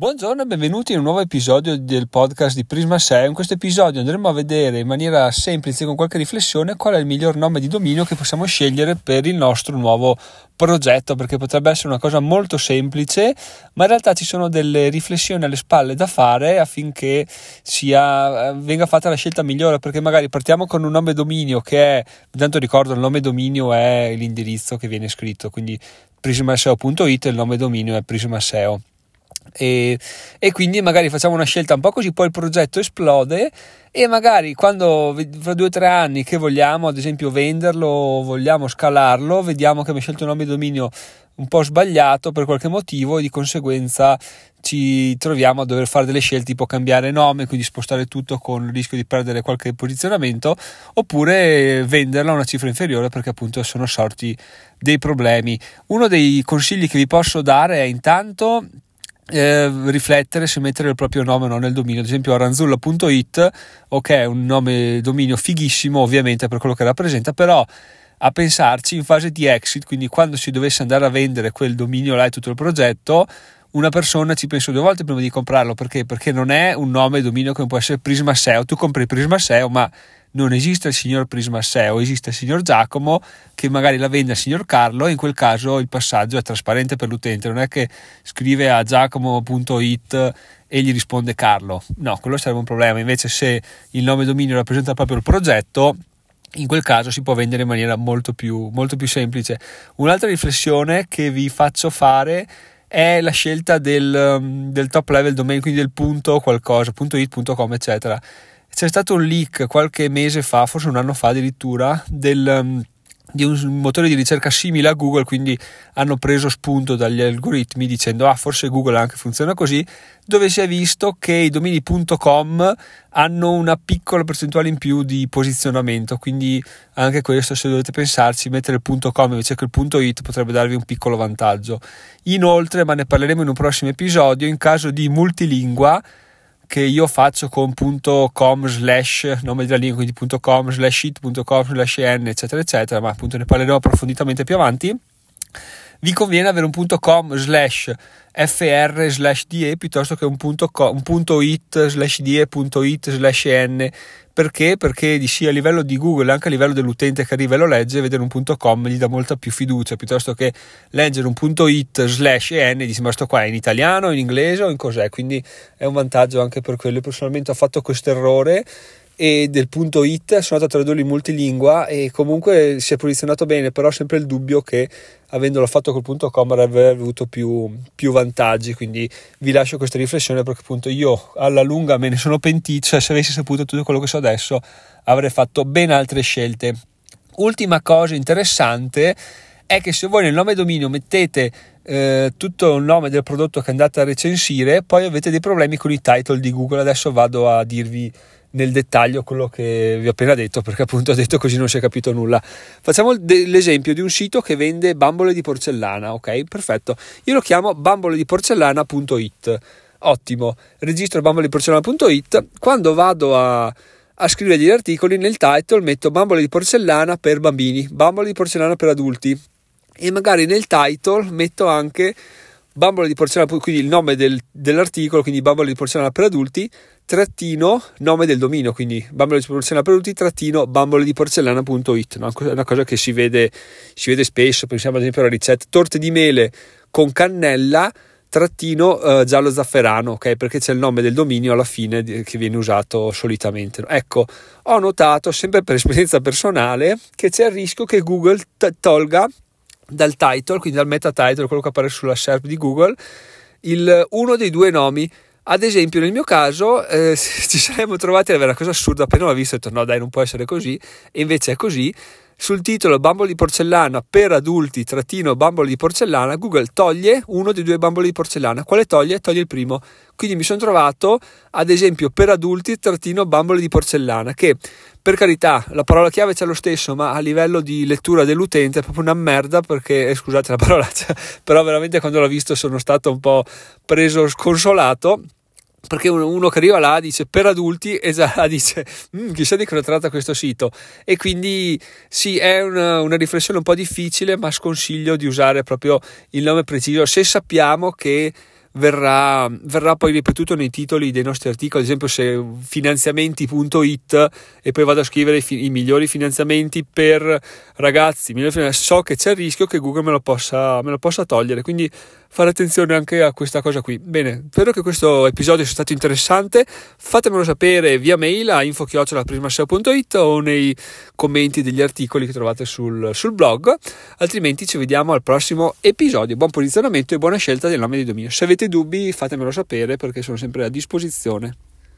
Buongiorno e benvenuti in un nuovo episodio del podcast di Prisma 6. In questo episodio andremo a vedere in maniera semplice, con qualche riflessione, qual è il miglior nome di dominio che possiamo scegliere per il nostro nuovo progetto, perché potrebbe essere una cosa molto semplice, ma in realtà ci sono delle riflessioni alle spalle da fare affinché sia, eh, venga fatta la scelta migliore, perché magari partiamo con un nome dominio che è, intanto ricordo, il nome dominio è l'indirizzo che viene scritto, quindi prismaseo.it e il nome dominio è prismaseo e, e, quindi magari facciamo una scelta un po' così, poi il progetto esplode e magari quando fra due o tre anni che vogliamo ad esempio venderlo vogliamo scalarlo, vediamo che abbiamo scelto un nome di dominio un po' sbagliato per qualche motivo e di conseguenza ci troviamo a dover fare delle scelte tipo cambiare nome, quindi spostare tutto con il rischio di perdere qualche posizionamento oppure venderla a una cifra inferiore perché appunto sono sorti dei problemi. Uno dei consigli che vi posso dare è intanto eh, riflettere se mettere il proprio nome o no nel dominio. Ad esempio, aranzulla.it, ok, è un nome dominio fighissimo, ovviamente per quello che rappresenta, però a pensarci in fase di exit, quindi quando si dovesse andare a vendere quel dominio là e tutto il progetto, una persona ci pensa due volte prima di comprarlo perché? Perché non è un nome dominio come può essere Prisma SEO. Tu compri Prisma SEO, ma non esiste il signor Prisma SEO, esiste il signor Giacomo che magari la vende al signor Carlo e in quel caso il passaggio è trasparente per l'utente, non è che scrive a giacomo.it e gli risponde Carlo, no, quello sarebbe un problema, invece se il nome dominio rappresenta proprio il progetto, in quel caso si può vendere in maniera molto più, molto più semplice. Un'altra riflessione che vi faccio fare è la scelta del, del top level domain, quindi del punto qualcosa, punto .it, .com, eccetera. C'è stato un leak qualche mese fa, forse un anno fa addirittura, del, um, di un motore di ricerca simile a Google, quindi hanno preso spunto dagli algoritmi dicendo ah forse Google anche funziona così, dove si è visto che i domini.com hanno una piccola percentuale in più di posizionamento, quindi anche questo se dovete pensarci, mettere il .com invece che il .it potrebbe darvi un piccolo vantaggio. Inoltre, ma ne parleremo in un prossimo episodio, in caso di multilingua che io faccio con .com slash nome della lingua quindi .com slash it.com slash n eccetera eccetera ma appunto ne parleremo approfonditamente più avanti vi conviene avere un .com slash fr slash de piuttosto che un punto, com, un punto .it slash de punto .it slash n. Perché? Perché sia a livello di Google anche a livello dell'utente che arriva e lo legge vedere un punto .com gli dà molta più fiducia piuttosto che leggere un punto .it slash n dici ma sto qua è in italiano, in inglese o in cos'è? Quindi è un vantaggio anche per quello personalmente ho fatto questo errore e del punto it sono andato a tradurlo in multilingua e comunque si è posizionato bene però sempre il dubbio che avendolo fatto col punto com avrebbe avuto più, più, vantaggi quindi vi lascio questa riflessione perché appunto io alla lunga me ne sono pentito cioè se avessi saputo tutto quello che so adesso avrei fatto ben altre scelte. Ultima cosa interessante è che se voi nel nome dominio mettete eh, tutto il nome del prodotto che andate a recensire poi avete dei problemi con i title di Google. Adesso vado a dirvi nel dettaglio quello che vi ho appena detto, perché appunto ho detto così non si è capito nulla. Facciamo l'esempio di un sito che vende bambole di porcellana, ok? Perfetto. Io lo chiamo bambolediporcellana.it. Ottimo. Registro bambolediporcellana.it. Quando vado a, a scrivere gli articoli, nel title metto bambole di porcellana per bambini, bambole di porcellana per adulti. E magari nel title metto anche bambole di porcellana, quindi il nome del, dell'articolo, quindi bambole di porcellana per adulti, trattino nome del dominio, quindi bambole di porcellana per adulti, trattino bambole di porcellana.it, no? una cosa che si vede, si vede spesso, pensiamo ad esempio alla ricetta torte di mele con cannella, trattino eh, giallo zafferano, ok? Perché c'è il nome del dominio alla fine di, che viene usato solitamente. Ecco, ho notato sempre per esperienza personale che c'è il rischio che Google t- tolga dal title, quindi dal meta title, quello che appare sulla SERP di Google, il, uno dei due nomi ad esempio, nel mio caso, eh, ci saremmo trovati ad avere una cosa assurda. Appena l'ho visto, ho detto: no, dai, non può essere così. E invece è così. Sul titolo Bambole di porcellana per adulti, trattino bambole di porcellana, Google toglie uno dei due bambole di porcellana. Quale toglie? Toglie il primo. Quindi mi sono trovato, ad esempio, per adulti, trattino bambole di porcellana, che per carità la parola chiave c'è lo stesso, ma a livello di lettura dell'utente è proprio una merda perché, eh, scusate la parola, cioè, però veramente quando l'ho visto sono stato un po' preso sconsolato perché uno, che arriva là dice per adulti e già dice mm, chissà di cosa tratta questo sito e quindi sì è una, una, riflessione un po' difficile ma sconsiglio di usare proprio il nome preciso. Se sappiamo che verrà, verrà, poi ripetuto nei titoli dei nostri articoli, ad esempio se finanziamenti.it e poi vado a scrivere i, i migliori finanziamenti per ragazzi, so che c'è il rischio che Google me lo, possa, me lo possa togliere, quindi fare attenzione anche a questa cosa qui. Bene, spero che questo episodio sia stato interessante, fatemelo sapere via mail a info-prismaseo.it o nei commenti degli articoli che trovate sul, sul blog, altrimenti ci vediamo al prossimo episodio. Buon posizionamento e buona scelta del nome di dominio. Se avete dubbi fatemelo sapere perché sono sempre a disposizione.